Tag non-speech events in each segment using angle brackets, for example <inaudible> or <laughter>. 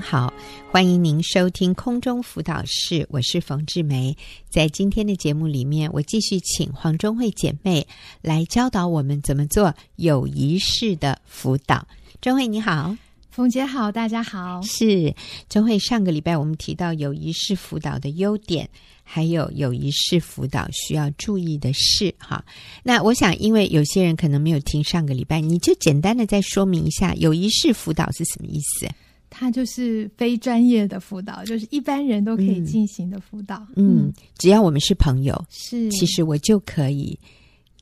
您好，欢迎您收听空中辅导室，我是冯志梅。在今天的节目里面，我继续请黄忠慧姐妹来教导我们怎么做有仪式的辅导。忠慧你好，冯姐好，大家好。是中慧，上个礼拜我们提到有仪式辅导的优点。还有有仪式辅导需要注意的事哈。那我想，因为有些人可能没有听上个礼拜，你就简单的再说明一下有仪式辅导是什么意思？它就是非专业的辅导，就是一般人都可以进行的辅导。嗯，嗯，只要我们是朋友，是，其实我就可以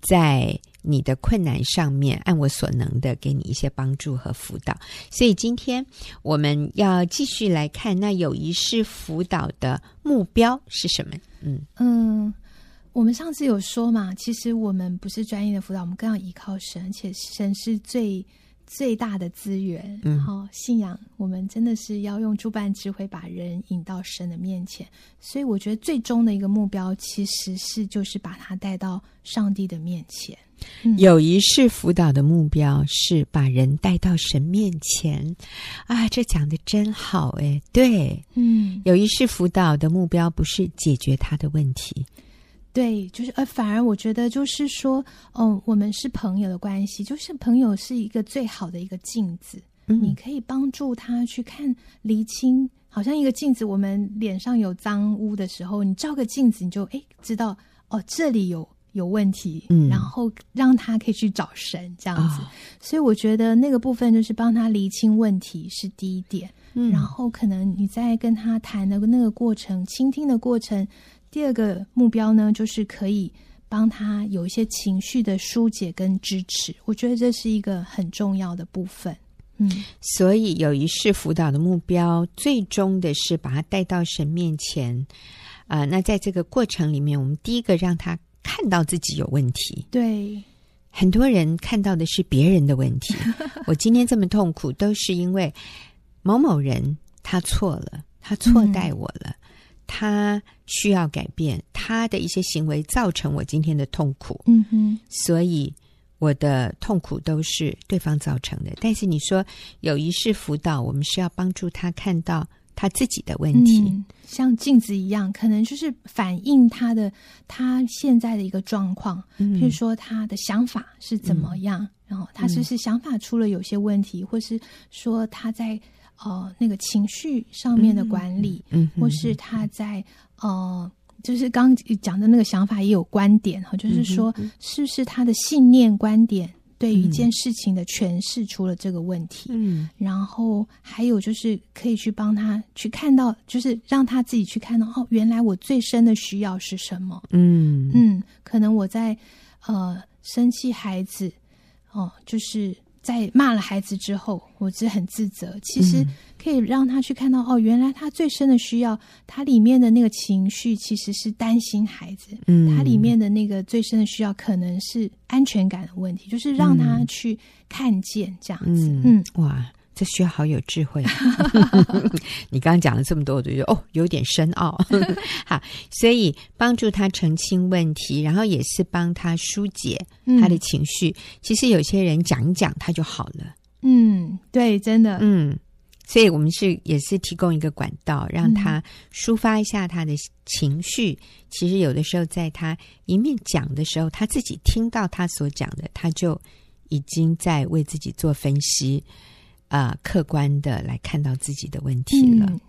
在。你的困难上面，按我所能的给你一些帮助和辅导。所以今天我们要继续来看，那有仪式辅导的目标是什么？嗯嗯，我们上次有说嘛，其实我们不是专业的辅导，我们更要依靠神，而且神是最。最大的资源，然后信仰，我们真的是要用诸般智慧把人引到神的面前。所以，我觉得最终的一个目标，其实是就是把他带到上帝的面前。嗯、有仪式辅导的目标是把人带到神面前。啊，这讲的真好哎！对，嗯，有仪式辅导的目标不是解决他的问题。对，就是呃，反而我觉得就是说，哦，我们是朋友的关系，就是朋友是一个最好的一个镜子，嗯，你可以帮助他去看厘清，好像一个镜子，我们脸上有脏污的时候，你照个镜子，你就哎知道哦，这里有有问题，嗯，然后让他可以去找神这样子，哦。所以我觉得那个部分就是帮他厘清问题是第一点，嗯，然后可能你在跟他谈的那个过程，倾听的过程。第二个目标呢，就是可以帮他有一些情绪的疏解跟支持。我觉得这是一个很重要的部分。嗯，所以有一世辅导的目标，最终的是把他带到神面前。啊、呃，那在这个过程里面，我们第一个让他看到自己有问题。对，很多人看到的是别人的问题。<laughs> 我今天这么痛苦，都是因为某某人他错了，他错待我了。嗯他需要改变，他的一些行为造成我今天的痛苦。嗯哼，所以我的痛苦都是对方造成的。但是你说有一式辅导，我们是要帮助他看到他自己的问题，嗯，像镜子一样，可能就是反映他的他现在的一个状况。嗯，比如说他的想法是怎么样，嗯，然后他是不是想法出了有些问题，嗯，或是说他在。呃，那个情绪上面的管理，嗯，或是他在呃，就是刚讲的那个想法也有观点哈，就是说，是不是他的信念观点对于一件事情的诠释出了这个问题？嗯，然后还有就是可以去帮他去看到，就是让他自己去看到，哦，原来我最深的需要是什么？嗯嗯，可能我在呃生气孩子，哦，就是。在骂了孩子之后，我是很自责。其实可以让他去看到，哦，原来他最深的需要，他里面的那个情绪其实是担心孩子。嗯，他里面的那个最深的需要可能是安全感的问题，就是让他去看见这样子。嗯，嗯哇。这需要好有智慧。<laughs> <laughs> 你刚刚讲了这么多，我就觉得哦，有点深奥。<laughs> 好，所以帮助他澄清问题，然后也是帮他疏解他的情绪。嗯、其实有些人讲一讲，他就好了。嗯，对，真的。嗯，所以我们是也是提供一个管道，让他抒发一下他的情绪。嗯、其实有的时候，在他一面讲的时候，他自己听到他所讲的，他就已经在为自己做分析。啊、呃，客观的来看到自己的问题了。嗯，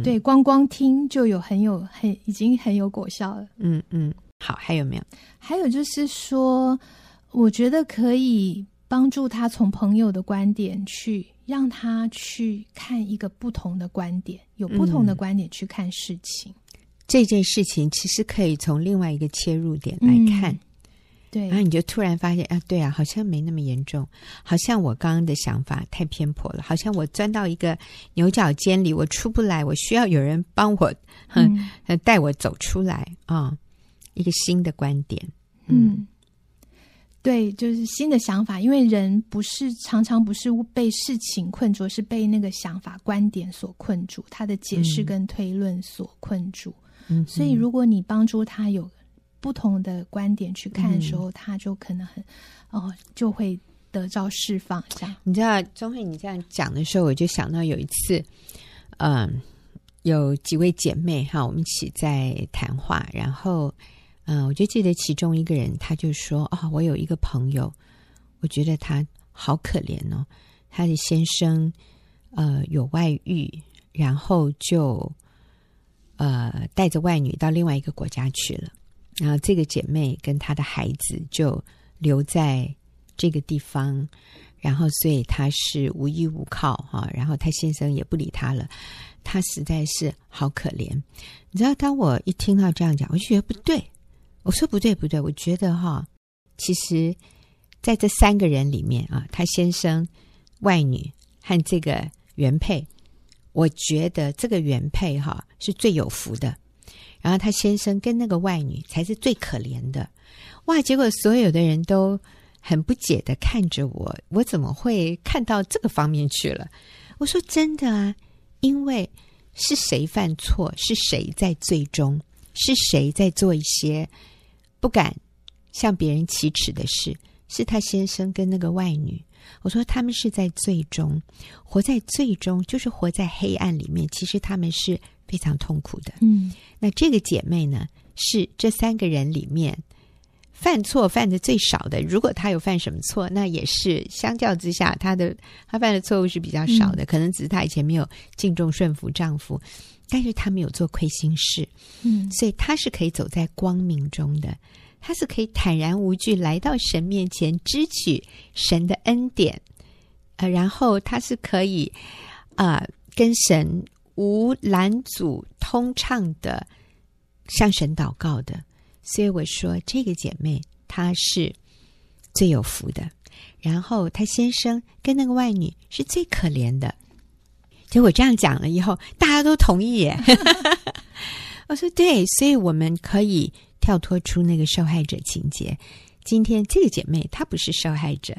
嗯对，光光听就有很有很已经很有果效了。嗯嗯，好，还有没有？还有就是说，我觉得可以帮助他从朋友的观点去让他去看一个不同的观点，有不同的观点去看事情。嗯、这件事情其实可以从另外一个切入点来看。嗯对，然后你就突然发现啊，对啊，好像没那么严重，好像我刚刚的想法太偏颇了，好像我钻到一个牛角尖里，我出不来，我需要有人帮我，嗯，带我走出来啊、哦，一个新的观点，嗯，嗯，对，就是新的想法，因为人不是常常不是被事情困住，是被那个想法观点所困住，他的解释跟推论所困住，嗯，所以如果你帮助他有。不同的观点去看的时候，嗯、他就可能很哦，就会得到释放。这样，你知道，钟慧，你这样讲的时候，我就想到有一次，嗯，有几位姐妹哈，我们一起在谈话，然后嗯，我就记得其中一个人，他就说啊、哦，我有一个朋友，我觉得他好可怜哦，他的先生呃有外遇，然后就呃带着外女到另外一个国家去了，然后这个姐妹跟她的孩子就留在这个地方。然后，所以她是无依无靠哈，然后她先生也不理她了，她实在是好可怜。你知道，当我一听到这样讲，我就觉得不对。我说不对，不对，我觉得哈，其实在这三个人里面啊，他先生、外女和这个原配，我觉得这个原配哈是最有福的，然后他先生跟那个外女才是最可怜的。哇！结果所有的人都。很不解的看着我，我怎么会看到这个方面去了？我说真的啊，因为是谁犯错，是谁在最终，是谁在做一些不敢向别人启齿的事，是他先生跟那个外女。我说他们是在最终，活在最终，就是活在黑暗里面。其实他们是非常痛苦的。嗯，那这个姐妹呢，是这三个人里面。犯错犯的最少的，如果她有犯什么错，那也是相较之下，她的她犯的错误是比较少的，嗯、可能只是她以前没有敬重顺服丈夫，但是她没有做亏心事，嗯，所以她是可以走在光明中的，她是可以坦然无惧来到神面前支取神的恩典，呃，然后他是可以啊、呃、跟神无拦阻通畅的向神祷告的。所以我说，这个姐妹她是最有福的，然后她先生跟那个外女是最可怜的。结果这样讲了以后，大家都同意耶。<laughs> 我说对，所以我们可以跳脱出那个受害者情节。今天这个姐妹她不是受害者，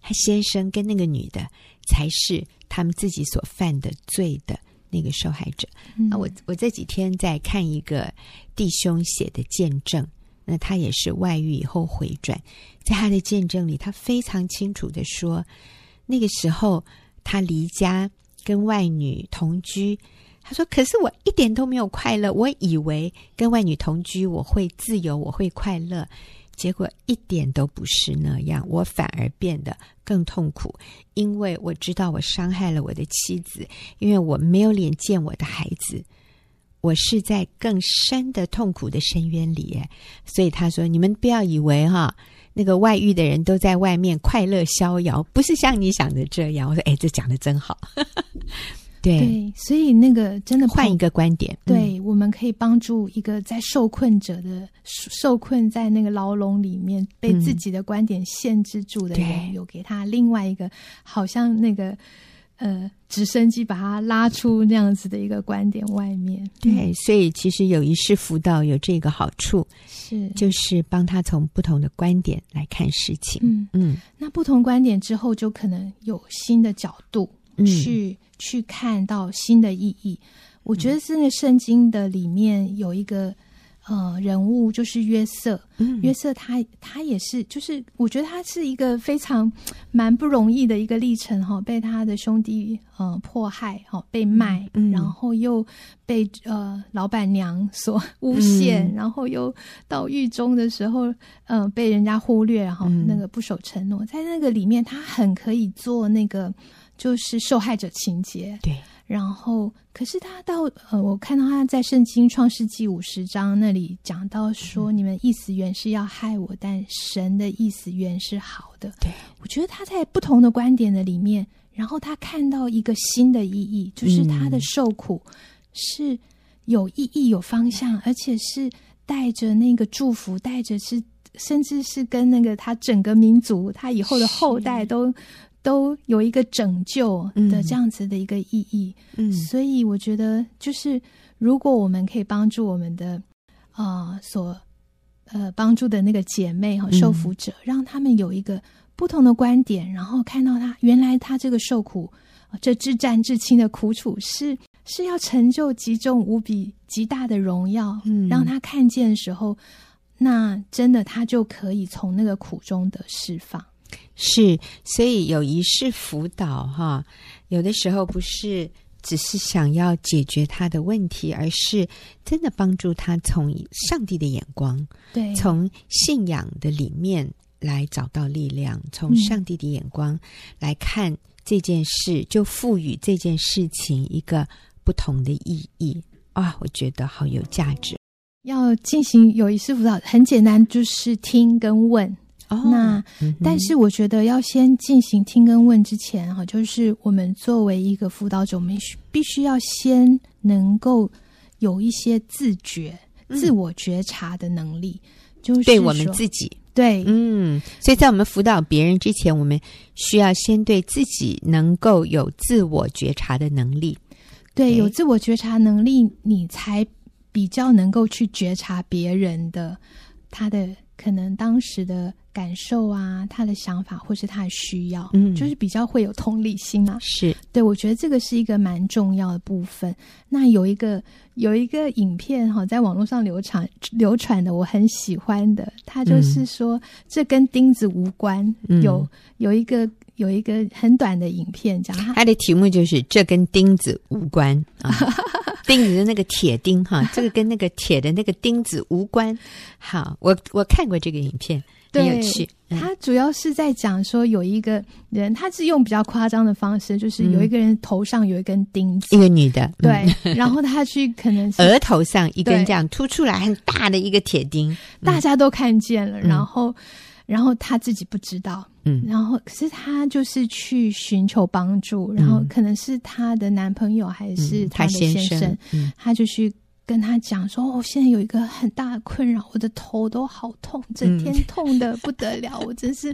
她先生跟那个女的才是他们自己所犯的罪的。那个受害者，那我我这几天在看一个弟兄写的见证，那他也是外遇以后回转，在他的见证里，他非常清楚的说，那个时候他离家跟外女同居，他说：“可是我一点都没有快乐，我以为跟外女同居我会自由，我会快乐。”结果一点都不是那样，我反而变得更痛苦，因为我知道我伤害了我的妻子，因为我没有脸见我的孩子，我是在更深的痛苦的深渊里。所以他说：“你们不要以为哈，那个外遇的人都在外面快乐逍遥，不是像你想的这样。”我说：“哎，这讲的真好。”对，对，所以那个真的换一个观点，对，嗯、我们可以帮助一个在受困者的受困在那个牢笼里面被自己的观点限制住的人，嗯、有给他另外一个好像那个呃直升机把他拉出那样子的一个观点外面。对，所以其实有一世辅导有这个好处，是就是帮他从不同的观点来看事情。嗯嗯，那不同观点之后，就可能有新的角度去。嗯去看到新的意义，我觉得是那个圣经的里面有一个呃人物，就是约瑟。嗯，约瑟他他也是，就是我觉得他是一个非常蛮不容易的一个历程哈，被他的兄弟呃迫害哈，被卖，嗯，然后又被呃老板娘所诬陷，嗯，然后又到狱中的时候，呃被人家忽略，然后那个不守承诺，在那个里面他很可以做那个。就是受害者情节，对。然后，可是他到呃，我看到他在圣经创世纪五十章那里讲到说，嗯、你们意思原是要害我，但神的意思原是好的。对，我觉得他在不同的观点的里面，然后他看到一个新的意义，就是他的受苦是有意义、有方向，嗯、而且是带着那个祝福，带着是甚至是跟那个他整个民族，他以后的后代都。都有一个拯救的这样子的一个意义，嗯，所以我觉得就是如果我们可以帮助我们的啊、呃、所呃帮助的那个姐妹和受福者，嗯、让他们有一个不同的观点，然后看到他原来他这个受苦，这至战至亲的苦楚是是要成就极重无比极大的荣耀，嗯，让他看见的时候，那真的他就可以从那个苦中得释放。是，所以有一世辅导哈，有的时候不是只是想要解决他的问题，而是真的帮助他从上帝的眼光，对，从信仰的里面来找到力量，从上帝的眼光来看这件事，嗯、就赋予这件事情一个不同的意义啊！我觉得好有价值。要进行有仪式辅导，很简单，就是听跟问。哦、那、嗯、但是我觉得要先进行听跟问之前哈，就是我们作为一个辅导者，我们需必须要先能够有一些自觉、嗯、自我觉察的能力，就是对我们自己。对，嗯，所以在我们辅导别人之前，我们需要先对自己能够有自我觉察的能力。对，有自我觉察能力，你才比较能够去觉察别人的他的可能当时的。感受啊，他的想法或是他的需要，嗯，就是比较会有同理心啊。是，对，我觉得这个是一个蛮重要的部分。那有一个有一个影片哈，在网络上流传流传的，我很喜欢的，他就是说、嗯、这跟钉子无关。嗯、有有一个有一个很短的影片讲，讲他的题目就是这跟钉子无关啊，<laughs> 钉子的那个铁钉哈，<laughs> 这个跟那个铁的那个钉子无关。好，我我看过这个影片。很有趣，他主要是在讲说，有一个人，他是用比较夸张的方式，就是有一个人头上有一根钉子，一个女的，对，然后他去可能是 <laughs> 额头上一根这样凸出来很大的一个铁钉，大家都看见了，然后，然后他自己不知道，嗯，然后可是他就是去寻求帮助，然后可能是他的男朋友还是他的先生，他就去。跟他讲说，我、哦、现在有一个很大的困扰，我的头都好痛，整天痛的不得了，嗯、<laughs> 我真是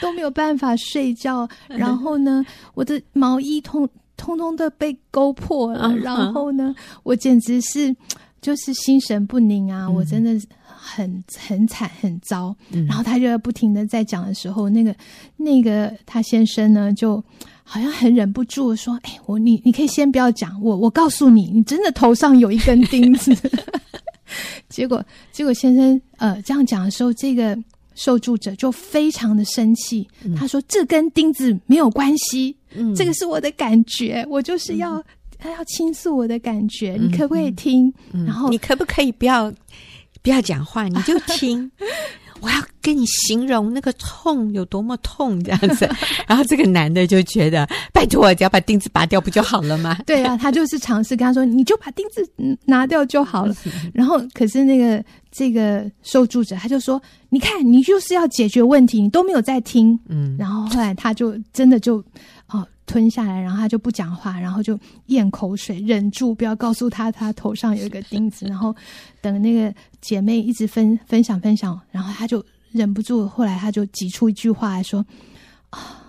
都没有办法睡觉。<laughs> 然后呢，我的毛衣通通通的被勾破了，嗯、然后呢，我简直是就是心神不宁啊，嗯、我真的很很惨很糟。嗯、然后他就要不停的在讲的时候，那个那个他先生呢就。好像很忍不住说：“哎，我你你可以先不要讲，我我告诉你，你真的头上有一根钉子。”结果结果先生呃这样讲的时候，这个受助者就非常的生气。嗯、他说：“这根钉子没有关系，嗯、这个是我的感觉，我就是要、嗯、要倾诉我的感觉，嗯、你可不可以听？嗯、然后你可不可以不要不要讲话，你就听。<laughs> ”我要跟你形容那个痛有多么痛，这样子。<laughs> 然后这个男的就觉得，拜托，我只要把钉子拔掉不就好了吗？对啊，他就是尝试跟他说，你就把钉子拿掉就好了。<laughs> 然后，可是那个这个受助者他就说，你看，你就是要解决问题，你都没有在听。嗯，然后后来他就真的就。吞下来，然后他就不讲话，然后就咽口水，忍住不要告诉他他头上有一个钉子。然后等那个姐妹一直分分享分享，然后他就忍不住，后来他就挤出一句话来说：“啊，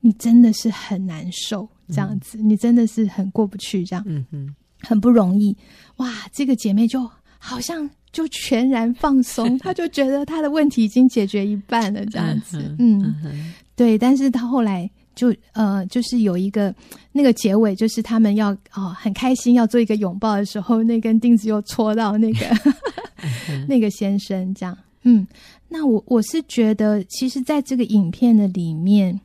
你真的是很难受，这样子，嗯、你真的是很过不去，这样，嗯嗯，很不容易。”哇，这个姐妹就好像就全然放松，她就觉得她的问题已经解决一半了，这样子，嗯，对。但是她后来。就呃，就是有一个那个结尾，就是他们要哦很开心要做一个拥抱的时候，那根钉子又戳到那个 <laughs> <laughs> 那个先生，这样。嗯，那我我是觉得，其实在这个影片的里面，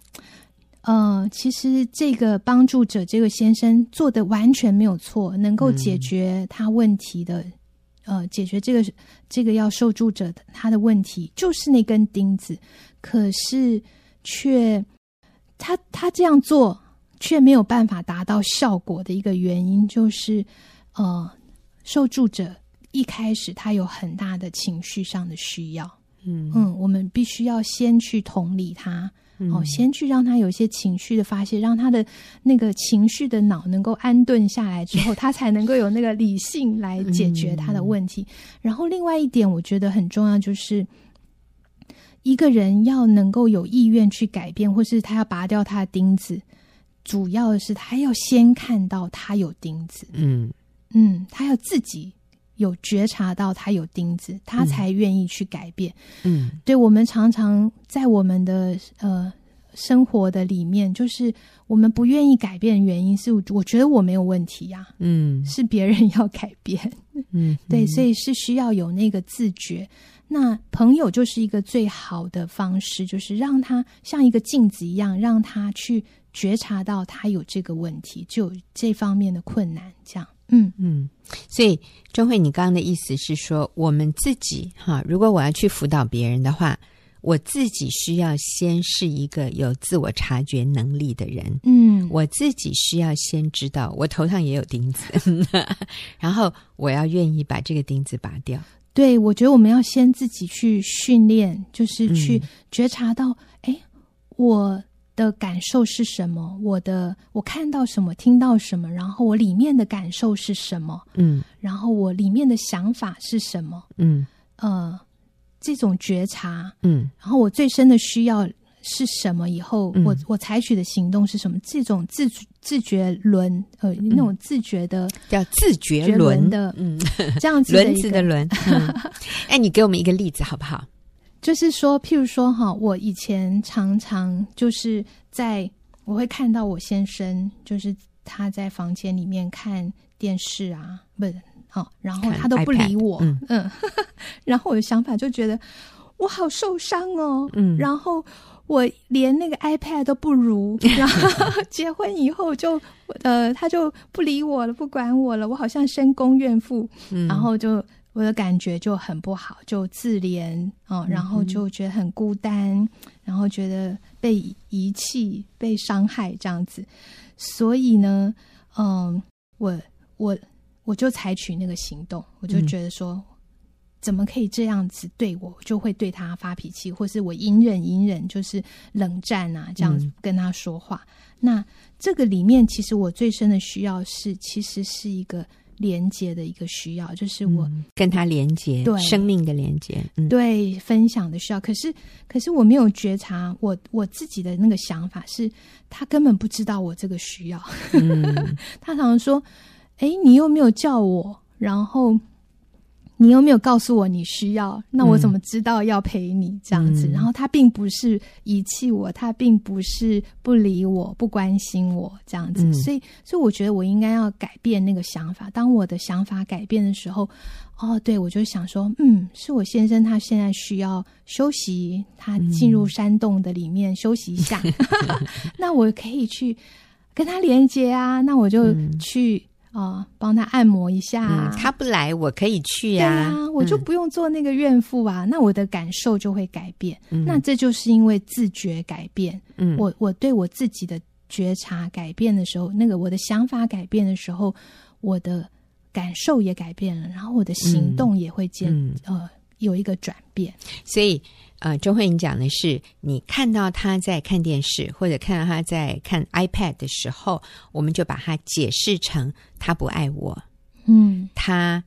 呃，其实这个帮助者这个先生做的完全没有错，能够解决他问题的，嗯、呃，解决这个这个要受助者的他的问题，就是那根钉子，可是却。他他这样做却没有办法达到效果的一个原因，就是，呃，受助者一开始他有很大的情绪上的需要，嗯嗯，我们必须要先去同理他，哦、呃，先去让他有一些情绪的发泄，让他的那个情绪的脑能够安顿下来之后，<laughs> 他才能够有那个理性来解决他的问题。嗯、然后另外一点，我觉得很重要就是。一个人要能够有意愿去改变，或是他要拔掉他的钉子，主要的是他要先看到他有钉子，嗯。嗯，他要自己有觉察到他有钉子，他才愿意去改变。嗯，对，我们常常在我们的呃生活的里面，就是我们不愿意改变的原因是，我觉得我没有问题呀，嗯，是别人要改变，嗯，对，所以是需要有那个自觉。那朋友就是一个最好的方式，就是让他像一个镜子一样，让他去觉察到他有这个问题，就有这方面的困难，这样。嗯嗯，所以钟慧，你刚刚的意思是说，我们自己哈，如果我要去辅导别人的话，我自己需要先是一个有自我察觉能力的人。嗯，我自己需要先知道我头上也有钉子，<laughs> 然后我要愿意把这个钉子拔掉。对，我觉得我们要先自己去训练，就是去觉察到，哎、嗯，我。的感受是什么？我的我看到什么，听到什么，然后我里面的感受是什么？嗯，然后我里面的想法是什么？嗯，呃，这种觉察，嗯，然后我最深的需要是什么？以后、嗯、我我采取的行动是什么？这种自自觉轮，呃，那种自觉的叫自觉轮的，嗯，<laughs> 这样子轮子的轮。<laughs> 哎、嗯，你给我们一个例子好不好？就是说，譬如说，哈，我以前常常就是在，我会看到我先生，就是他在房间里面看电视啊，不是，哦，然后他都不理我，嗯，嗯 <laughs> 然后我的想法就觉得我好受伤哦，嗯，然后我连那个 iPad 都不如，然后结婚以后就，呃，他就不理我了，不管我了，我好像深宫怨妇，嗯，然后就。我的感觉就很不好，就自怜啊、哦，然后就觉得很孤单，嗯、然后觉得被遗弃、被伤害这样子。所以呢，嗯，我我我就采取那个行动，我就觉得说，嗯、怎么可以这样子对我？就会对他发脾气，或是我隐忍隐忍，就是冷战啊，这样子跟他说话。嗯、那这个里面，其实我最深的需要是，其实是一个。连接的一个需要，就是我、嗯、跟他连接，对生命的连接，嗯、对分享的需要。可是，可是我没有觉察我我自己的那个想法是，他根本不知道我这个需要。嗯、<laughs> 他常常说：“哎，你又没有叫我，然后。”你又没有告诉我你需要，那我怎么知道要陪你这样子？嗯、然后他并不是遗弃我，他并不是不理我、不关心我这样子。嗯、所以，所以我觉得我应该要改变那个想法。当我的想法改变的时候，哦，对，我就想说，嗯，是我先生他现在需要休息，他进入山洞的里面休息一下。嗯、<laughs> <laughs> 那我可以去跟他连接啊，那我就去。嗯哦，帮他按摩一下，啊嗯，他不来，我可以去呀，啊。对啊，我就不用做那个怨妇啊，嗯，那我的感受就会改变。嗯，那这就是因为自觉改变。嗯，我我对我自己的觉察改变的时候，那个我的想法改变的时候，我的感受也改变了，然后我的行动也会见，嗯，呃有一个转变。所以。呃，钟慧，颖讲的是你看到他在看电视，或者看到他在看 iPad 的时候，我们就把它解释成他不爱我，嗯，他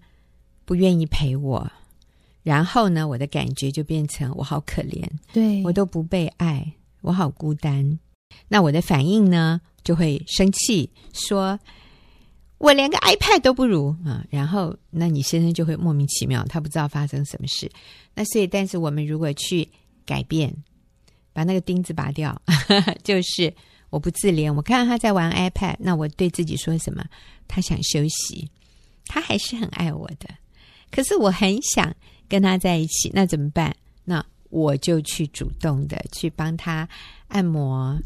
不愿意陪我，然后呢，我的感觉就变成我好可怜，对，我都不被爱，我好孤单。那我的反应呢，就会生气，说我连个 iPad 都不如啊。然后，那你先生就会莫名其妙，他不知道发生什么事。那所以，但是我们如果去改变，把那个钉子拔掉，<laughs> 就是我不自怜。我看到他在玩 iPad，那我对自己说什么？他想休息，他还是很爱我的。可是我很想跟他在一起，那怎么办？那我就去主动的去帮他按摩。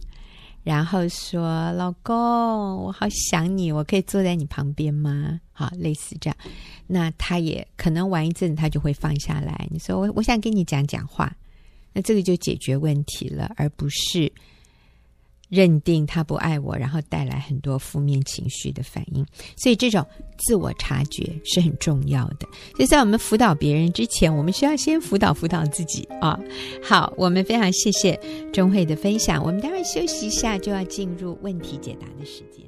然后说：“老公，我好想你，我可以坐在你旁边吗？”好，类似这样，那他也可能玩一阵，他就会放下来。你说：“我我想跟你讲讲话。”那这个就解决问题了，而不是。认定他不爱我，然后带来很多负面情绪的反应，所以这种自我察觉是很重要的。所以在我们辅导别人之前，我们需要先辅导辅导自己啊、好，我们非常谢谢钟慧的分享。我们待会休息一下，就要进入问题解答的时间。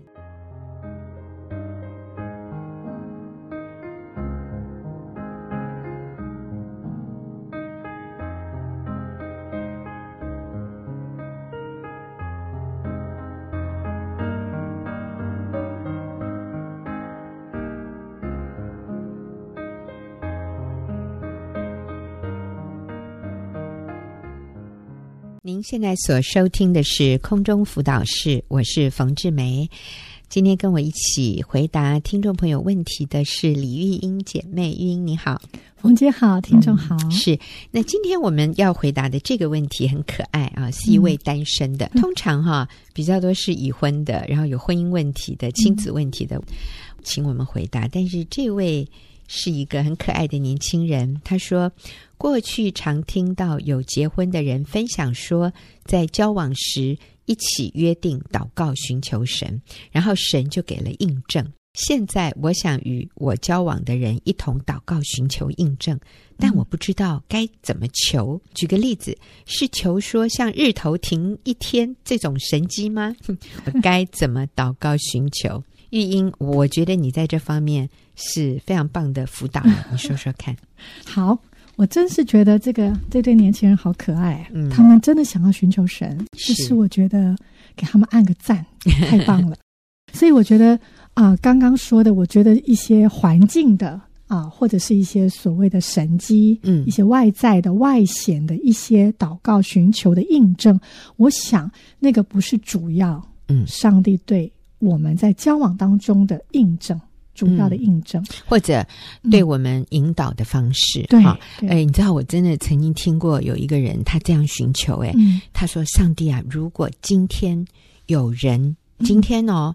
您现在所收听的是空中辅导室，我是冯志梅。今天跟我一起回答听众朋友问题的是李玉英姐妹，玉英你好，冯姐好，听众好。嗯、是，那今天我们要回答的这个问题很可爱啊，是一位单身的，嗯、通常哈比较多是已婚的，然后有婚姻问题的、亲子问题的，嗯、请我们回答。但是这位是一个很可爱的年轻人，他说过去常听到有结婚的人分享说，在交往时。一起约定祷告寻求神，然后神就给了印证。现在我想与我交往的人一同祷告寻求印证，但我不知道该怎么求。举个例子，是求说像日头停一天这种神迹吗？我 <laughs> 该怎么祷告寻求？玉英，我觉得你在这方面是非常棒的辅导，你说说看。<laughs> 好。我真是觉得这个这对年轻人好可爱，嗯，他们真的想要寻求神，是，就是我觉得给他们按个赞，太棒了。<laughs> 所以我觉得啊、呃，刚刚说的，我觉得一些环境的啊、呃，或者是一些所谓的神机，嗯，一些外在的外显的一些祷告寻求的印证，我想那个不是主要，嗯，上帝对我们在交往当中的印证。主要的印证，或者对我们引导的方式，对，哎，你知道，我真的曾经听过有一个人，他这样寻求，哎，他说：“上帝啊，如果今天有人，今天哦，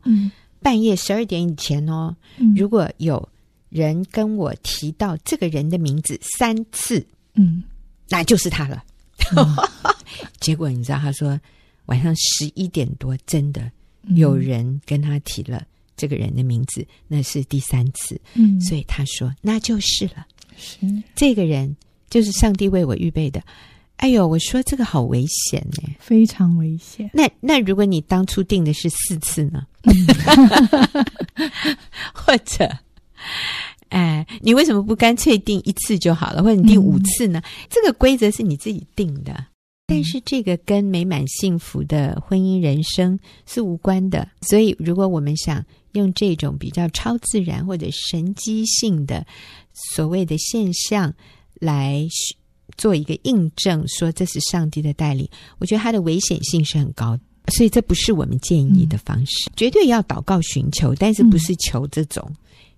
半夜十二点以前哦，如果有人跟我提到这个人的名字三次，嗯，那就是他了。” <laughs> 结果你知道，他说晚上十一点多，真的有人跟他提了。这个人的名字，那是第三次，嗯，所以他说那就是了，是这个人就是上帝为我预备的。哎呦，我说这个好危险呢，非常危险。那那如果你当初定的是四次呢？<laughs> 或者，哎，你为什么不干脆定一次就好了？或者你定五次呢？嗯，这个规则是你自己定的。但是这个跟美满幸福的婚姻人生是无关的，所以如果我们想用这种比较超自然或者神迹性的所谓的现象来做一个印证，说这是上帝的带领，我觉得它的危险性是很高的，所以这不是我们建议的方式。绝对要祷告寻求，但是不是求这种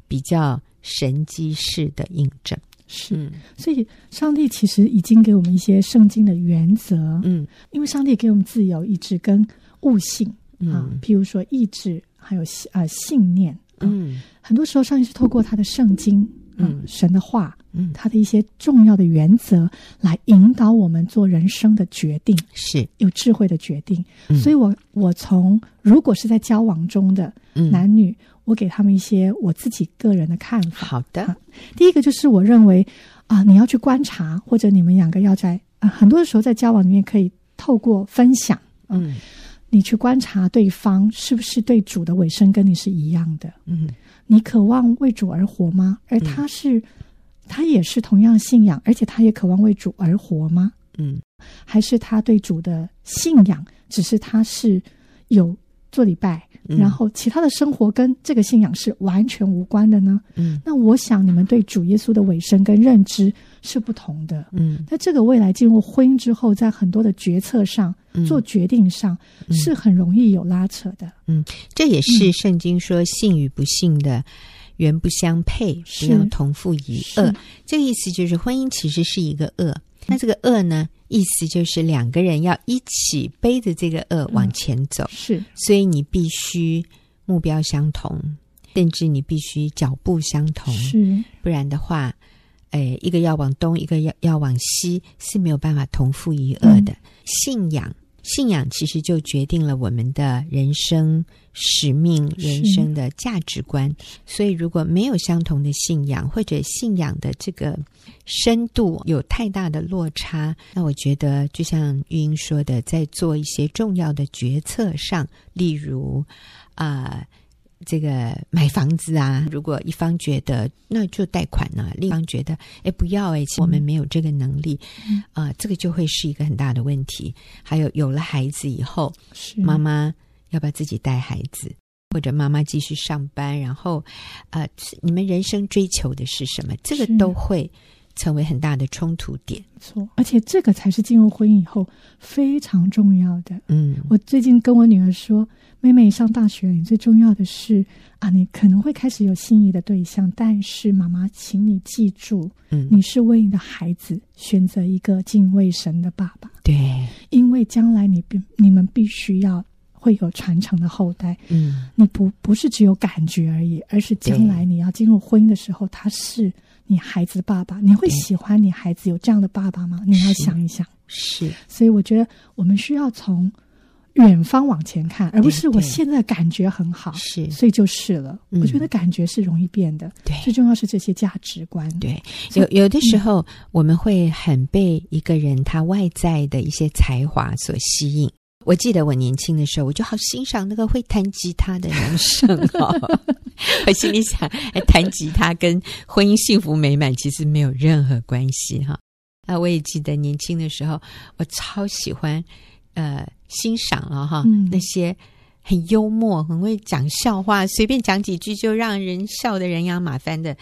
比较神迹式的印证。是，所以上帝其实已经给我们一些圣经的原则，嗯，因为上帝给我们自由意志跟悟性、嗯、啊，譬如说意志还有啊、呃、信念，啊、嗯，很多时候上帝是透过他的圣经，嗯，神的话，嗯，他的一些重要的原则来引导我们做人生的决定，是。有智慧的决定。嗯、所以我我从如果是在交往中的男女。嗯我给他们一些我自己个人的看法。好的，啊、第一个就是我认为啊，你要去观察，或者你们两个要在啊，很多的时候在交往里面可以透过分享，啊、嗯，你去观察对方是不是对主的尾声跟你是一样的，嗯，你渴望为主而活吗？而他是，嗯、他也是同样信仰，而且他也渴望为主而活吗？嗯，还是他对主的信仰，只是他是有做礼拜。然后，其他的生活跟这个信仰是完全无关的呢？嗯，那我想你们对主耶稣的委身跟认知是不同的。嗯，那这个未来进入婚姻之后，在很多的决策上、嗯、做决定上是很容易有拉扯的。嗯，这也是圣经说信与不信的原不相配，不要同父一恶。这个意思就是婚姻其实是一个轭。那这个恶呢？意思就是两个人要一起背着这个恶往前走，嗯、是，所以你必须目标相同，甚至你必须脚步相同，是，不然的话，诶，一个要往东，一个要要往西，是没有办法同父一恶的。嗯、信仰。信仰其实就决定了我们的人生使命、人生的价值观。所以，如果没有相同的信仰，或者信仰的这个深度有太大的落差，那我觉得，就像玉英说的，在做一些重要的决策上，例如啊。呃这个买房子啊，如果一方觉得那就贷款呢，另一方觉得哎不要哎，其实我们没有这个能力，嗯、呃，这个就会是一个很大的问题。还有有了孩子以后，是妈妈要不要自己带孩子，或者妈妈继续上班，然后呃，你们人生追求的是什么？这个都会成为很大的冲突点。错，而且这个才是进入婚姻以后非常重要的。嗯，我最近跟我女儿说，妹妹上大学，你最重要的是啊，你可能会开始有心仪的对象，但是妈妈，请你记住，嗯，你是为你的孩子选择一个敬畏神的爸爸。对，因为将来你必你们必须要。会有传承的后代，嗯，你不不是只有感觉而已，而是将来你要进入婚姻的时候，他是你孩子的爸爸，你会喜欢你孩子有这样的爸爸吗？你要想一想。是，所以我觉得我们需要从远方往前看，而不是我现在感觉很好，是，所以就是了。我觉得感觉是容易变的，对，最重要是这些价值观。对，有有的时候我们会很被一个人他外在的一些才华所吸引。我记得我年轻的时候，我就好欣赏那个会弹吉他的男生哦。<laughs> 我心里想，哎，弹吉他跟婚姻幸福美满其实没有任何关系哈。啊，我也记得年轻的时候，我超喜欢呃欣赏了哈那些很幽默、很会讲笑话、随便讲几句就让人笑得人仰马翻的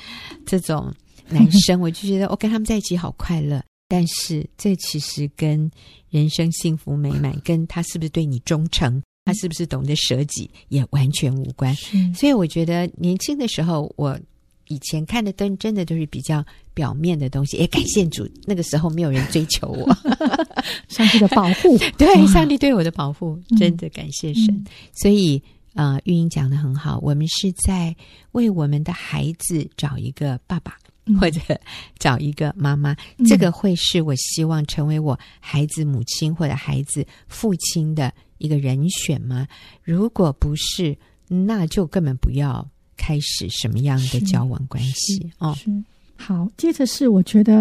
这种男生，我就觉得我跟他们在一起好快乐。但是这其实跟人生幸福美满，跟他是不是对你忠诚，他是不是懂得舍己，也完全无关。所以我觉得年轻的时候，我以前看的灯真的都是比较表面的东西。也感谢主，那个时候没有人追求我，<laughs> <laughs> 上帝的保护，对上帝对我的保护，真的感谢神。嗯、所以啊、呃，玉英讲的很好，我们是在为我们的孩子找一个爸爸。或者找一个妈妈，嗯、这个会是我希望成为我孩子母亲或者孩子父亲的一个人选吗？如果不是，那就根本不要开始什么样的交往关系哦。好，接着是我觉得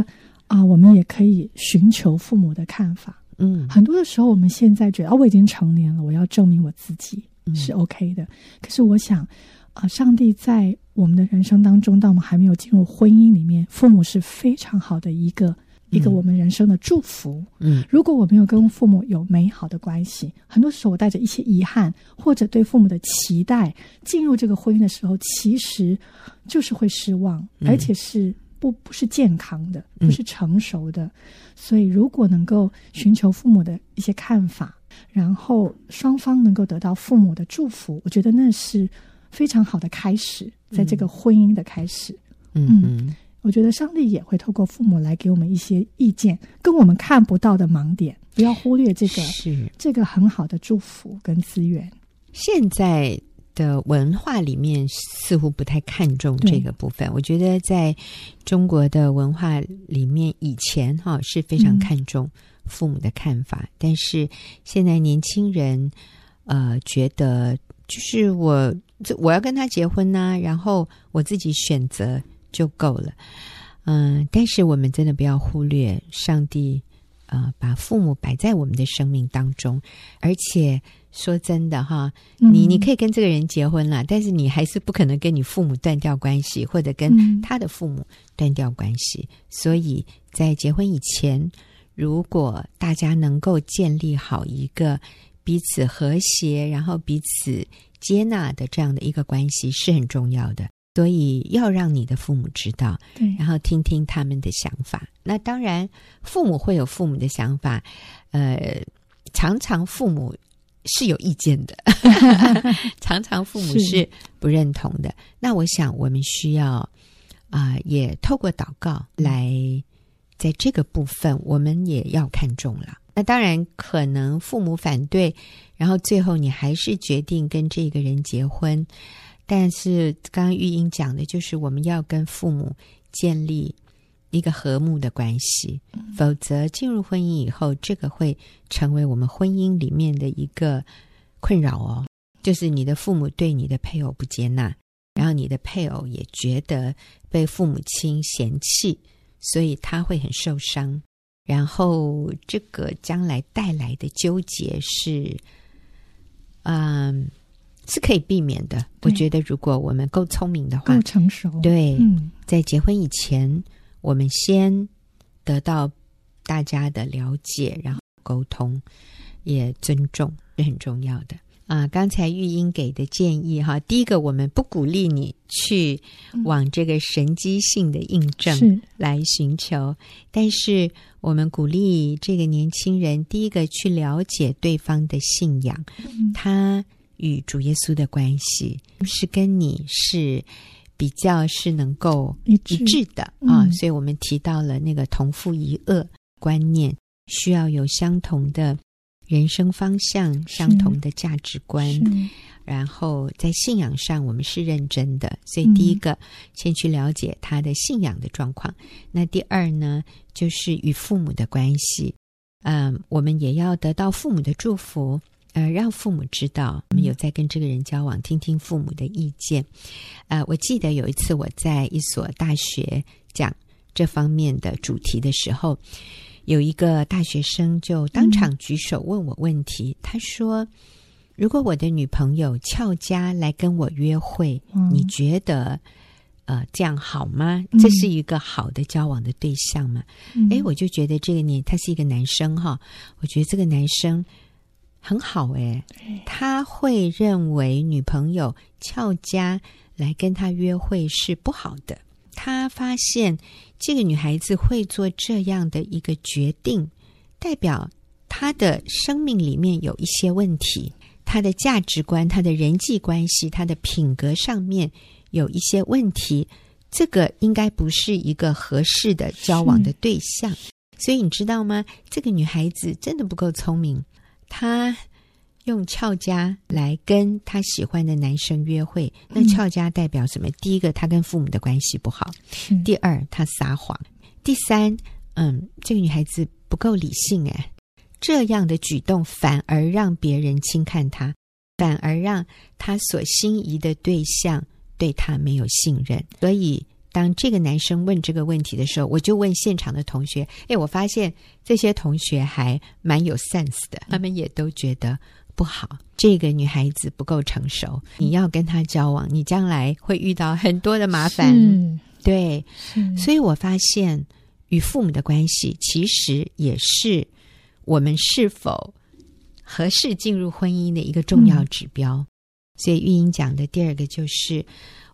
啊、呃，我们也可以寻求父母的看法。嗯，很多的时候我们现在觉得啊，我已经成年了，我要证明我自己是 OK 的。嗯、可是我想。啊，上帝在我们的人生当中，当我们还没有进入婚姻里面，父母是非常好的一个、嗯、一个我们人生的祝福。嗯，如果我没有跟父母有美好的关系，很多时候我带着一些遗憾或者对父母的期待进入这个婚姻的时候，其实就是会失望，嗯、而且是不不是健康的，不是成熟的。嗯、所以，如果能够寻求父母的一些看法，然后双方能够得到父母的祝福，我觉得那是。非常好的开始，在这个婚姻的开始，嗯嗯，嗯，我觉得上帝也会透过父母来给我们一些意见，跟我们看不到的盲点，不要忽略这个是。这个很好的祝福跟资源。现在的文化里面似乎不太看重这个部分，我觉得在中国的文化里面，以前哈是非常看重父母的看法，嗯、但是现在年轻人呃觉得。就是我，我要跟他结婚呐、啊，然后我自己选择就够了。嗯，但是我们真的不要忽略上帝，呃，把父母摆在我们的生命当中。而且说真的哈，你你可以跟这个人结婚了，但是你还是不可能跟你父母断掉关系，或者跟他的父母断掉关系。所以在结婚以前，如果大家能够建立好一个。彼此和谐，然后彼此接纳的这样的一个关系是很重要的，所以要让你的父母知道，对，然后听听他们的想法。那当然，父母会有父母的想法，呃，常常父母是有意见的，<laughs> 常常父母是不认同的。那我想，我们需要啊、呃，也透过祷告来，在这个部分，我们也要看重了。那当然可能父母反对，然后最后你还是决定跟这个人结婚。但是刚刚玉英讲的就是我们要跟父母建立一个和睦的关系，否则进入婚姻以后，这个会成为我们婚姻里面的一个困扰哦。就是你的父母对你的配偶不接纳，然后你的配偶也觉得被父母亲嫌弃，所以他会很受伤。然后，这个将来带来的纠结是，嗯，是可以避免的。我觉得，如果我们够聪明的话，够成熟，对，嗯，在结婚以前，我们先得到大家的了解，然后沟通，也尊重是很重要的。啊，刚才玉英给的建议哈，第一个，我们不鼓励你去往这个神机性的印证来寻求，但是我们鼓励这个年轻人，第一个去了解对方的信仰，嗯、他与主耶稣的关系是跟你是比较是能够一致的啊，所以我们提到了那个同父异恶观念，需要有相同的。人生方向相同的价值观，然后在信仰上我们是认真的，所以第一个、嗯、先去了解他的信仰的状况。那第二呢，就是与父母的关系，嗯、呃，我们也要得到父母的祝福，呃，让父母知道我们有在跟这个人交往，听听父母的意见。呃，我记得有一次我在一所大学讲这方面的主题的时候。有一个大学生就当场举手问我问题，嗯、他说：“如果我的女朋友俏佳来跟我约会，嗯、你觉得呃这样好吗？这是一个好的交往的对象吗？”嗯、诶，我就觉得这个年他是一个男生哈，我觉得这个男生很好诶，他会认为女朋友俏佳来跟他约会是不好的。他发现这个女孩子会做这样的一个决定，代表她的生命里面有一些问题，她的价值观、她的人际关系、她的品格上面有一些问题。这个应该不是一个合适的交往的对象。所以你知道吗？这个女孩子真的不够聪明，她。用俏家来跟他喜欢的男生约会，那俏家代表什么？嗯、第一个，他跟父母的关系不好；第二，他撒谎；第三，嗯，这个女孩子不够理性，哎，这样的举动反而让别人轻看他，反而让他所心仪的对象对他没有信任。所以，当这个男生问这个问题的时候，我就问现场的同学：“哎，我发现这些同学还蛮有 sense 的，他们也都觉得。”不好，这个女孩子不够成熟。你要跟她交往，你将来会遇到很多的麻烦。是对，所以我发现与父母的关系其实也是我们是否合适进入婚姻的一个重要指标。嗯、所以玉英讲的第二个就是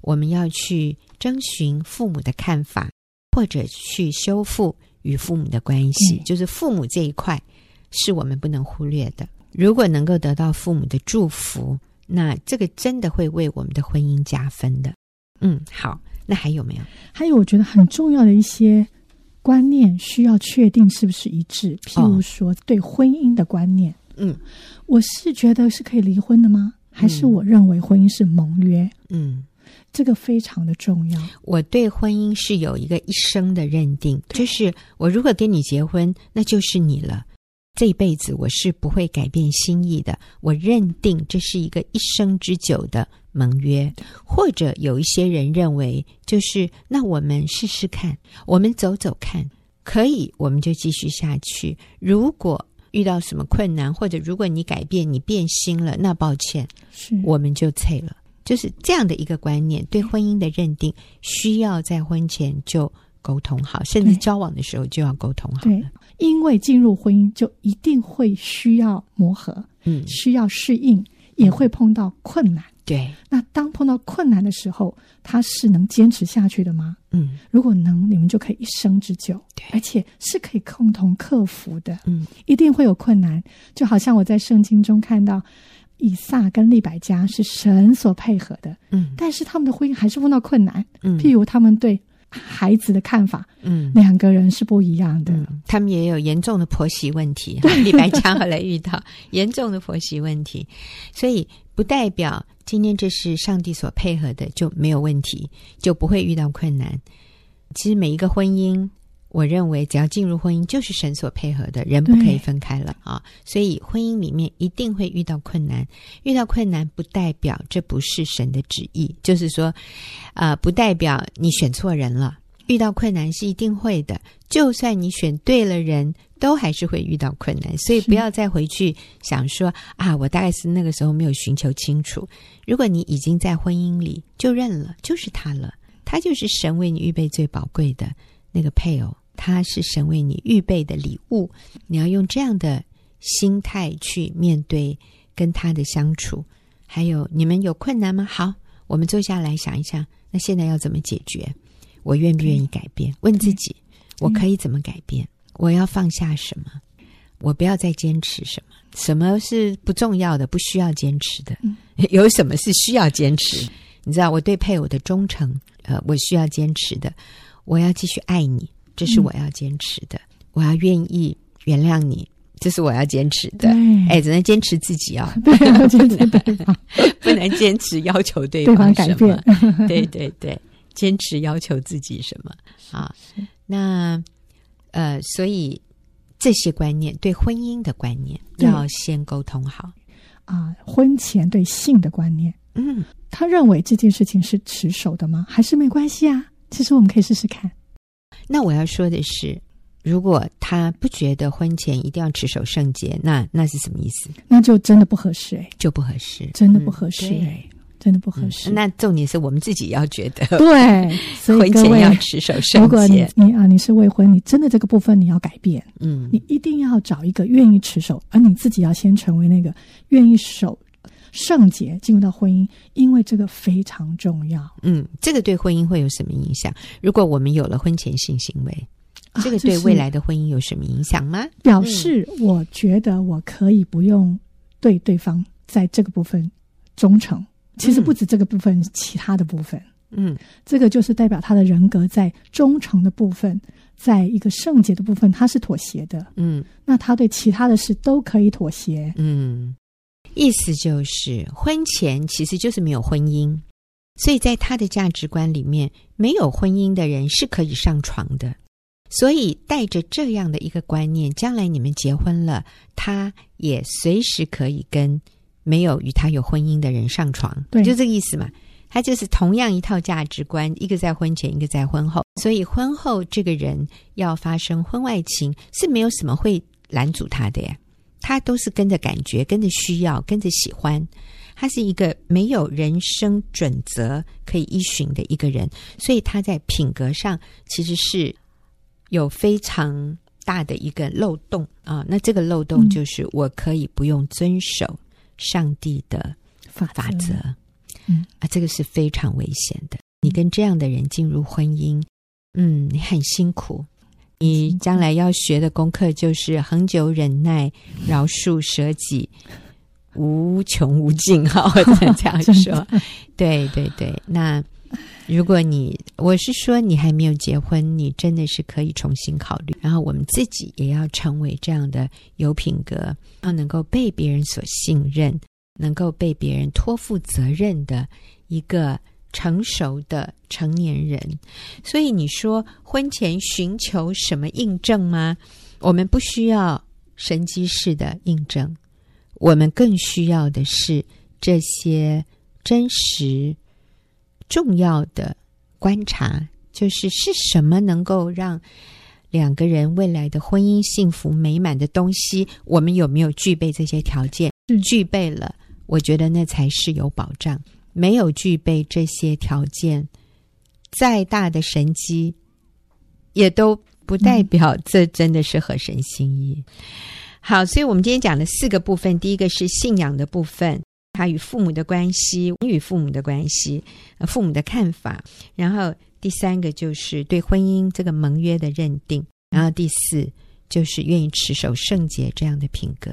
我们要去征询父母的看法，或者去修复与父母的关系。嗯、就是父母这一块是我们不能忽略的。如果能够得到父母的祝福，那这个真的会为我们的婚姻加分的。嗯，好，那还有没有？还有，我觉得很重要的一些观念需要确定是不是一致。譬如说，对婚姻的观念，嗯，我是觉得是可以离婚的吗？还是我认为婚姻是盟约？嗯，这个非常的重要。我对婚姻是有一个一生的认定，就是我如果跟你结婚，那就是你了。这辈子我是不会改变心意的。我认定这是一个一生之久的盟约，或者有一些人认为，就是那我们试试看，我们走走看，可以我们就继续下去。如果遇到什么困难，或者如果你改变，你变心了，那抱歉，是我们就退了。就是这样的一个观念，对婚姻的认定，需要在婚前就沟通好，甚至交往的时候就要沟通好了。因为进入婚姻就一定会需要磨合，嗯，需要适应，也会碰到困难。对，那当碰到困难的时候，他是能坚持下去的吗？嗯，如果能，你们就可以一生之久，对，而且是可以共同克服的。嗯，一定会有困难，就好像我在圣经中看到以撒跟利百加是神所配合的，嗯，但是他们的婚姻还是碰到困难，嗯，譬如他们对。孩子的看法，嗯，两个人是不一样的。嗯、他们也有严重的婆媳问题。李白强后来遇到 <laughs> 严重的婆媳问题，所以不代表今天这是上帝所配合的就没有问题，就不会遇到困难。其实每一个婚姻。我认为，只要进入婚姻，就是神所配合的，人不可以分开了啊！所以婚姻里面一定会遇到困难，遇到困难不代表这不是神的旨意，就是说，啊、呃，不代表你选错人了。遇到困难是一定会的，就算你选对了人，都还是会遇到困难。所以不要再回去想说啊，我大概是那个时候没有寻求清楚。如果你已经在婚姻里，就认了，就是他了，他就是神为你预备最宝贵的那个配偶。他是神为你预备的礼物，你要用这样的心态去面对跟他的相处，还有你们有困难吗？好，我们坐下来想一想，那现在要怎么解决？我愿不愿意改变？问自己，我可以怎么改变？我要放下什么？我不要再坚持什么？什么是不重要的、不需要坚持的？<laughs> 有什么是需要坚持？你知道，我对配偶的忠诚，呃，我需要坚持的。我要继续爱你，这是我要坚持的。我要愿意原谅你。这是我要坚持的，哎，只能坚持自己啊、哦，<laughs> 对，坚持对方，<laughs> 不能坚持要求对方改变，<laughs> 对对对，坚持要求自己什么啊？那呃，所以这些观念对婚姻的观念要先沟通好啊。婚前对性的观念，嗯，他认为这件事情是持守的吗？还是没关系啊？其实我们可以试试看。那我要说的是。如果他不觉得婚前一定要持守圣洁，那那是什么意思？那就真的不合适哎，就不合适，真的不合适哎，真的不合适。那重点是我们自己要觉得 <laughs> 对，所以婚前要持守圣洁。如果你你啊，你是未婚，你真的这个部分你要改变，嗯，你一定要找一个愿意持守，而你自己要先成为那个愿意守圣洁，进入到婚姻，因为这个非常重要。嗯，这个对婚姻会有什么影响？如果我们有了婚前性行为。这个对未来的婚姻有什么影响吗？啊、表示我觉得我可以不用对对方在这个部分忠诚。其实不止这个部分，嗯、其他的部分，嗯，这个就是代表他的人格在忠诚的部分，在一个圣洁的部分，他是妥协的。嗯，那他对其他的事都可以妥协。嗯，意思就是婚前其实就是没有婚姻，所以在他的价值观里面，没有婚姻的人是可以上床的。所以带着这样的一个观念，将来你们结婚了，他也随时可以跟没有与他有婚姻的人上床，对，就这个意思嘛。他就是同样一套价值观，一个在婚前，一个在婚后。所以婚后这个人要发生婚外情，是没有什么会拦阻他的呀。他都是跟着感觉，跟着需要，跟着喜欢。他是一个没有人生准则可以依循的一个人，所以他在品格上其实是。有非常大的一个漏洞啊！那这个漏洞就是我可以不用遵守上帝的法则，法则嗯啊，这个是非常危险的。你跟这样的人进入婚姻，嗯，你很辛苦，你将来要学的功课就是恒久忍耐、饶恕、舍己，无穷无尽。哈，我这样说。<laughs> 对对对，那。如果你，我是说你还没有结婚，你真的是可以重新考虑。然后我们自己也要成为这样的有品格，要能够被别人所信任，能够被别人托付责任的一个成熟的成年人。所以你说婚前寻求什么印证吗？我们不需要神机式的印证，我们更需要的是这些真实。重要的观察就是是什么能够让两个人未来的婚姻幸福美满的东西？我们有没有具备这些条件？具备了，我觉得那才是有保障。没有具备这些条件，再大的神迹也都不代表这真的是合神心意。好，所以我们今天讲的四个部分，第一个是信仰的部分。他与父母的关系，与父母的关系，父母的看法。然后第三个就是对婚姻这个盟约的认定。然后第四就是愿意持守圣洁这样的品格。